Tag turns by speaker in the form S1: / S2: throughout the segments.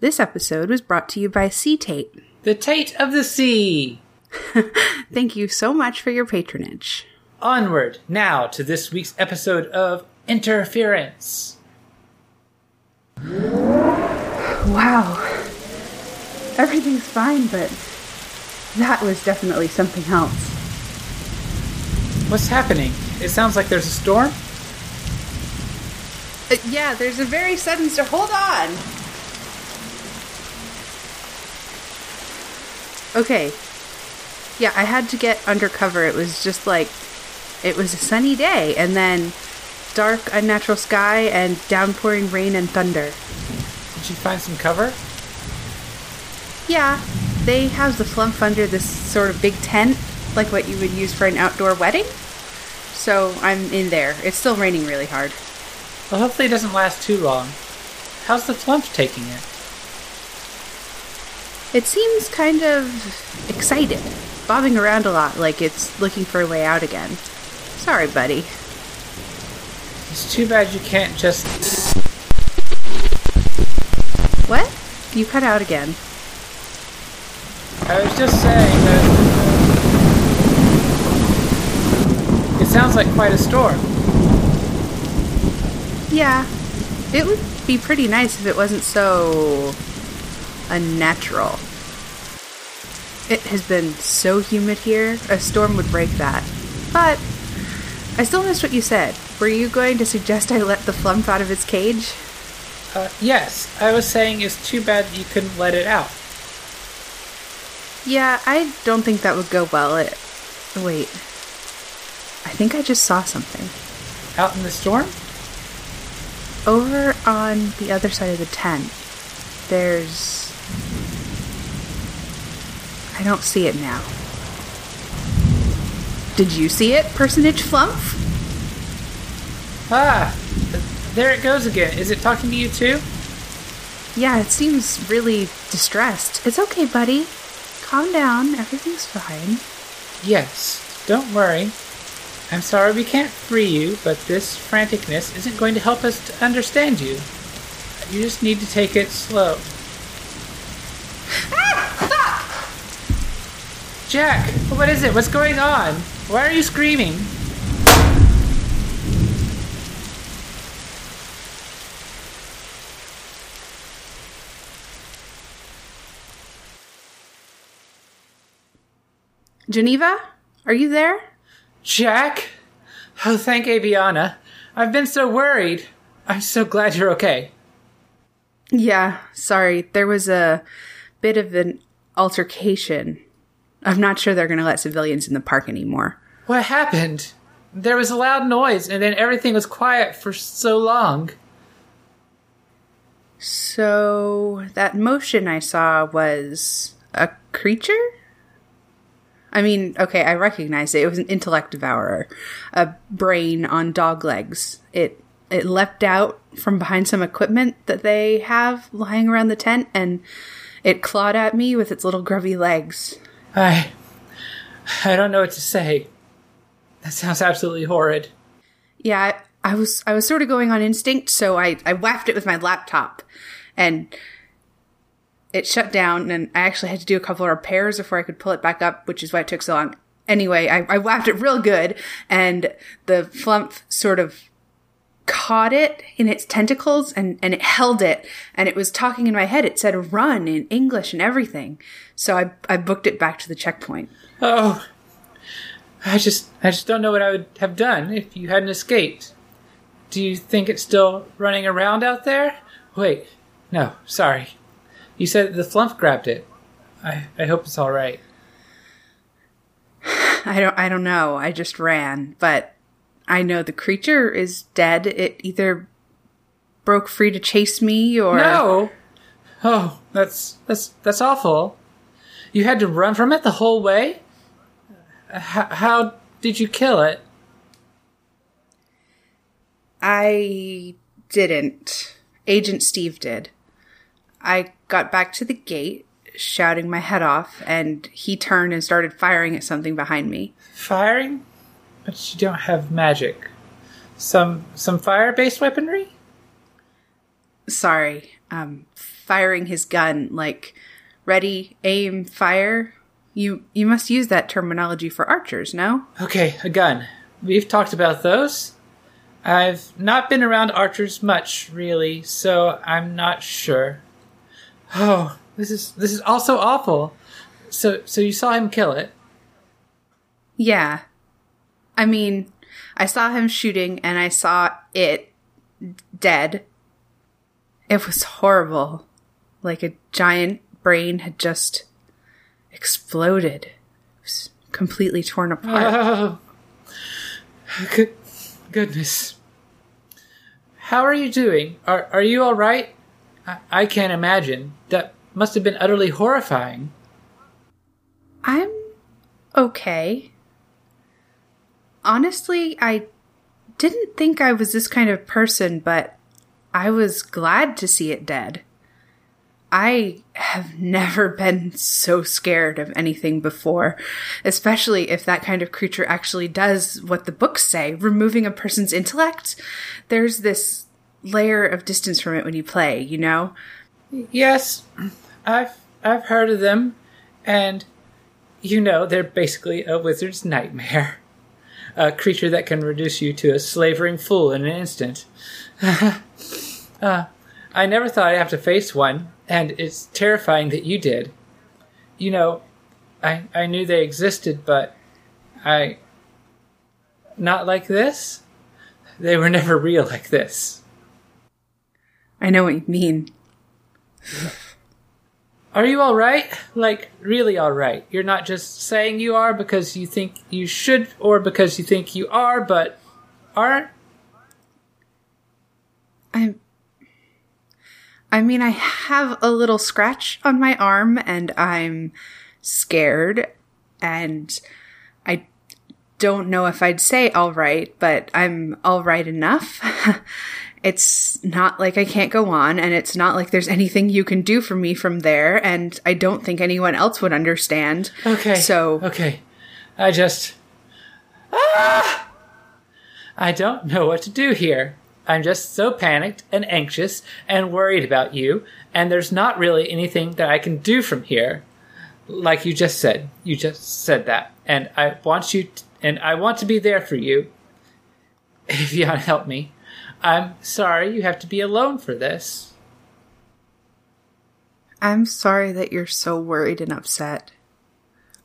S1: This episode was brought to you by Sea Tate.
S2: The Tate of the Sea!
S1: Thank you so much for your patronage.
S2: Onward now to this week's episode of Interference.
S1: Wow. Everything's fine, but that was definitely something else.
S2: What's happening? It sounds like there's a storm?
S1: Uh, yeah, there's a very sudden storm. hold on. Okay. Yeah, I had to get undercover. It was just like it was a sunny day and then dark unnatural sky and downpouring rain and thunder.
S2: Did you find some cover?
S1: Yeah, they house the flumph under this sort of big tent, like what you would use for an outdoor wedding. So I'm in there. It's still raining really hard.
S2: Well, hopefully it doesn't last too long. How's the flumph taking it?
S1: It seems kind of excited, bobbing around a lot like it's looking for a way out again. Sorry, buddy.
S2: It's too bad you can't just.
S1: What? You cut out again.
S2: I was just saying that. Uh, it sounds like quite a storm.
S1: Yeah, it would be pretty nice if it wasn't so unnatural. It has been so humid here, a storm would break that. But I still missed what you said. Were you going to suggest I let the flumph out of its cage?
S2: Uh, yes, I was saying it's too bad you couldn't let it out.
S1: Yeah, I don't think that would go well. It. Wait. I think I just saw something.
S2: Out in the storm?
S1: Over on the other side of the tent, there's. I don't see it now. Did you see it, personage Flumph?
S2: Ah, there it goes again. Is it talking to you too?
S1: Yeah, it seems really distressed. It's okay, buddy. Calm down. Everything's fine.
S2: Yes, don't worry. I'm sorry we can't free you, but this franticness isn't going to help us to understand you. You just need to take it slow. Jacq, what is it? What's going on? Why are you screaming?
S1: Geneva, are you there?
S2: Jacq? Oh, thank Aviana. I've been so worried. I'm so glad you're okay.
S1: Yeah, sorry. There was a bit of an altercation. I'm not sure they're going to let civilians in the park anymore.
S2: What happened? There was a loud noise, and then everything was quiet for so long.
S1: So, that motion I saw was a creature? I mean, okay, I recognize it. It was an intellect devourer, a brain on dog legs. It it leapt out from behind some equipment that they have lying around the tent, and it clawed at me with its little grubby legs.
S2: I I don't know what to say. That sounds absolutely horrid.
S1: Yeah, I, I was I was sort of going on instinct, so I I whacked it with my laptop, and it shut down and I actually had to do a couple of repairs before I could pull it back up, which is why it took so long. Anyway, I, I whacked it real good and the flumph sort of caught it in its tentacles and, and it held it and it was talking in my head. It said run in English and everything. So I, I booked it back to the checkpoint.
S2: Oh, I just, I just don't know what I would have done if you hadn't escaped. Do you think it's still running around out there? Wait, no, sorry. You said the flumph grabbed it. I, I hope it's all right.
S1: I don't I don't know. I just ran, but I know the creature is dead. It either broke free to chase me or
S2: No. Oh, that's that's that's awful. You had to run from it the whole way? How, how did you kill it?
S1: I didn't. Agent Steve did. I got back to the gate, shouting my head off, and he turned and started firing at something behind me.
S2: Firing? But you don't have magic. Some some fire-based weaponry?
S1: sorry, um, firing his gun, like ready, aim, fire. You you must use that terminology for archers, no?
S2: Okay, a gun. We've talked about those. I've not been around archers much, really, so I'm not sure. Oh, this is this is also awful. So so you saw him kill it?
S1: Yeah. I mean, I saw him shooting and I saw it dead. It was horrible. Like a giant brain had just exploded. It was completely torn apart.
S2: Oh, good, goodness. How are you doing? Are are you all right? I, I can't imagine. That must have been utterly horrifying.
S1: I'm okay. Honestly, I didn't think I was this kind of person, but I was glad to see it dead. I have never been so scared of anything before, especially if that kind of creature actually does what the books say, removing a person's intellect. There's this layer of distance from it when you play, you know?
S2: Yes, I've I've heard of them, and you know they're basically a wizard's nightmare. A creature that can reduce you to a slavering fool in an instant. uh, I never thought I'd have to face one, and it's terrifying that you did. You know, I I knew they existed, but I not like this. They were never real like this.
S1: I know what you mean.
S2: Are you all right? Like really all right? You're not just saying you are because you think you should or because you think you are but aren't?
S1: I'm. I mean, I have a little scratch on my arm and I'm scared and I don't know if I'd say all right, but I'm all right enough. it's not like I can't go on and it's not like there's anything you can do for me from there and I don't think anyone else would understand.
S2: Okay.
S1: So,
S2: Okay. I just Ah! I don't know what to do here. I'm just so panicked and anxious and worried about you, and there's not really anything that I can do from here. Like you just said. You just said that. And I want you and I want to be there for you. If you want to help me. I'm sorry you have to be alone for this.
S1: I'm sorry that you're so worried and upset.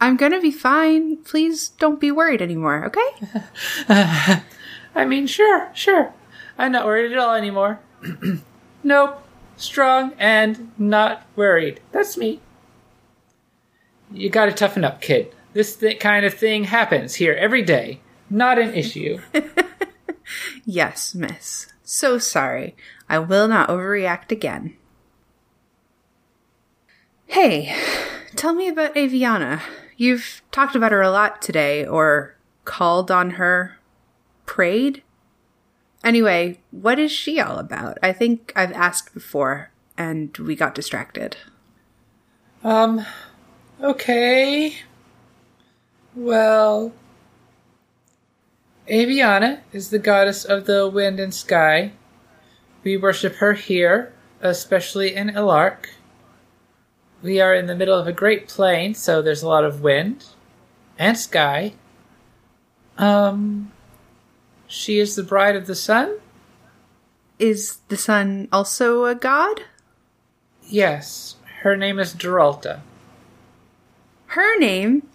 S1: I'm gonna be fine. Please don't be worried anymore, okay?
S2: I mean, sure, sure. I'm not worried at all anymore. nope. Strong and not worried. That's me. You gotta toughen up, kid. This th- kind of thing happens here every day. Not an issue.
S1: Yes, miss. So sorry. I will not overreact again. Hey, tell me about Aviana. You've talked about her a lot today, or called on her, prayed? Anyway, what is she all about? I think I've asked before, and we got distracted.
S2: um, okay. Well, Aviana is the goddess of the wind and sky. We worship her here, especially in Ilark. We are in the middle of a great plain, so there's a lot of wind and sky. Um, she is the bride of the sun?
S1: Is the sun also a god?
S2: Yes, her name is Duralta.
S1: Her name?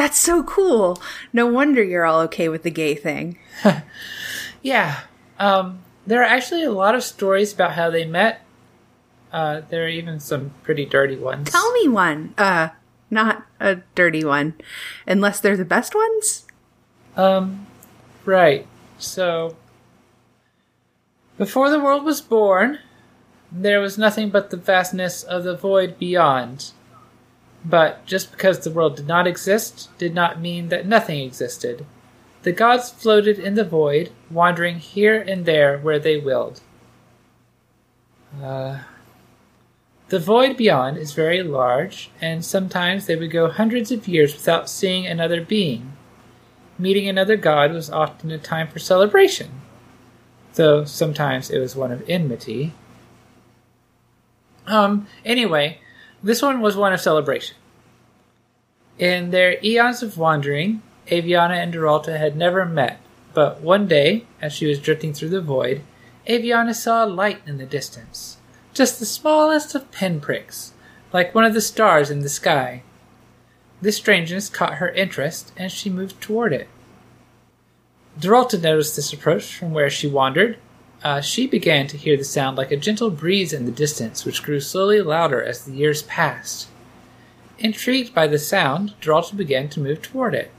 S1: That's so cool. No wonder you're all okay with the gay thing.
S2: Yeah, um, there are actually a lot of stories about how they met. Uh, there are even some pretty dirty ones.
S1: Tell me one. Uh, not a dirty one. Unless they're the best ones?
S2: Um, right. So, before the world was born, there was nothing but the vastness of the void beyond. But just because the world did not exist did not mean that nothing existed. The gods floated in the void, wandering here and there where they willed. Uh, the void beyond is very large, and sometimes they would go hundreds of years without seeing another being. Meeting another god was often a time for celebration, though sometimes it was one of enmity. Um, anyway, this one was one of celebration. In their eons of wandering, Aviana and Duralta had never met, but one day, as she was drifting through the void, Aviana saw a light in the distance, just the smallest of pinpricks, like one of the stars in the sky. This strangeness caught her interest, and she moved toward it. Duralta noticed this approach from where she wandered. Uh, she began to hear the sound like a gentle breeze in the distance, which grew slowly louder as the years passed. Intrigued by the sound, Duralta began to move toward it.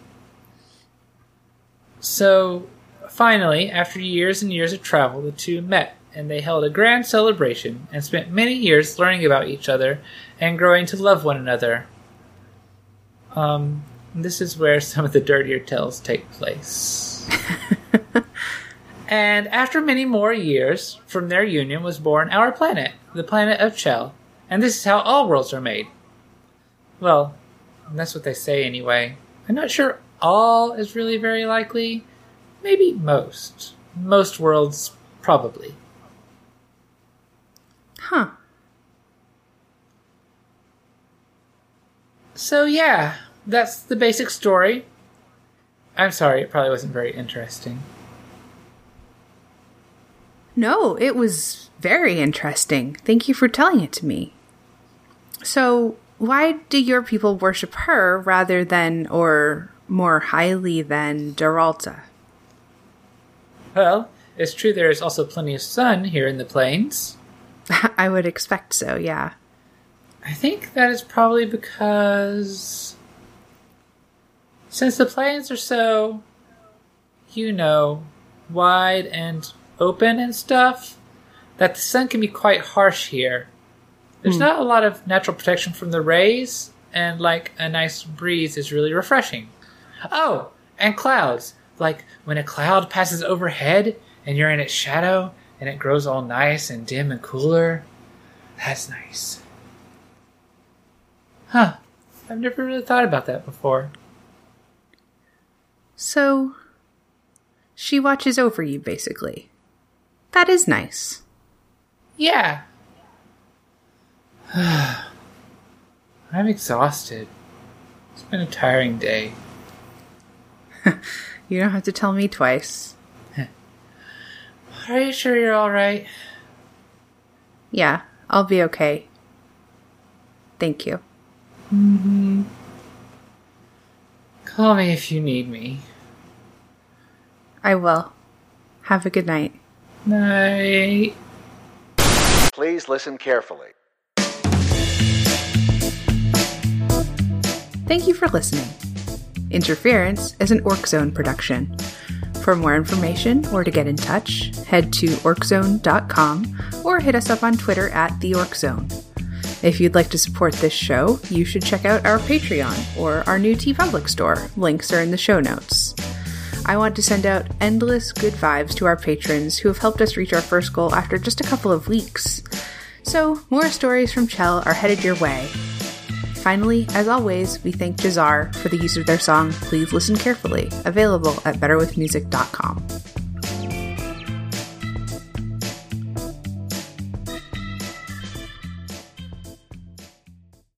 S2: So, finally, after years and years of travel, the two met, and they held a grand celebration and spent many years learning about each other and growing to love one another. Um, this is where some of the dirtier tales take place. and after many more years from their union was born our planet, the planet of Chell. And this is how all worlds are made. Well, that's what they say anyway. I'm not sure all is really very likely. Maybe most. Most worlds, probably.
S1: Huh.
S2: So, yeah, that's the basic story. I'm sorry, it probably wasn't very interesting.
S1: No, it was very interesting. Thank you for telling it to me. So, why do your people worship her rather than, or more highly than, Duralta?
S2: Well, it's true there is also plenty of sun here in the plains.
S1: I would expect so, yeah.
S2: I think that is probably because. Since the plains are so, you know, wide and open and stuff, that the sun can be quite harsh here. There's hmm. not a lot of natural protection from the rays, and like a nice breeze is really refreshing. Oh, and clouds. Like when a cloud passes overhead and you're in its shadow and it grows all nice and dim and cooler. That's nice. Huh. I've never really thought about that before.
S1: So, she watches over you, basically. That is nice.
S2: Yeah. I'm exhausted. It's been a tiring day.
S1: You don't have to tell me twice.
S2: Are you sure you're alright?
S1: Yeah, I'll be okay. Thank you. Mm-hmm.
S2: Call me if you need me.
S1: I will. Have a good night.
S2: Night.
S3: Please listen carefully.
S1: Thank you for listening. Interference is an Orc Zone production. For more information or to get in touch, head to orczone.com or hit us up on Twitter at the Orc Zone. If you'd like to support this show, you should check out our Patreon or our new TeePublic store. Links are in the show notes. I want to send out endless good vibes to our patrons who have helped us reach our first goal after just a couple of weeks. So, more stories from Chell are headed your way. Finally, as always, we thank Jahzzar for the use of their song Please Listen Carefully, available at betterwithmusic.com.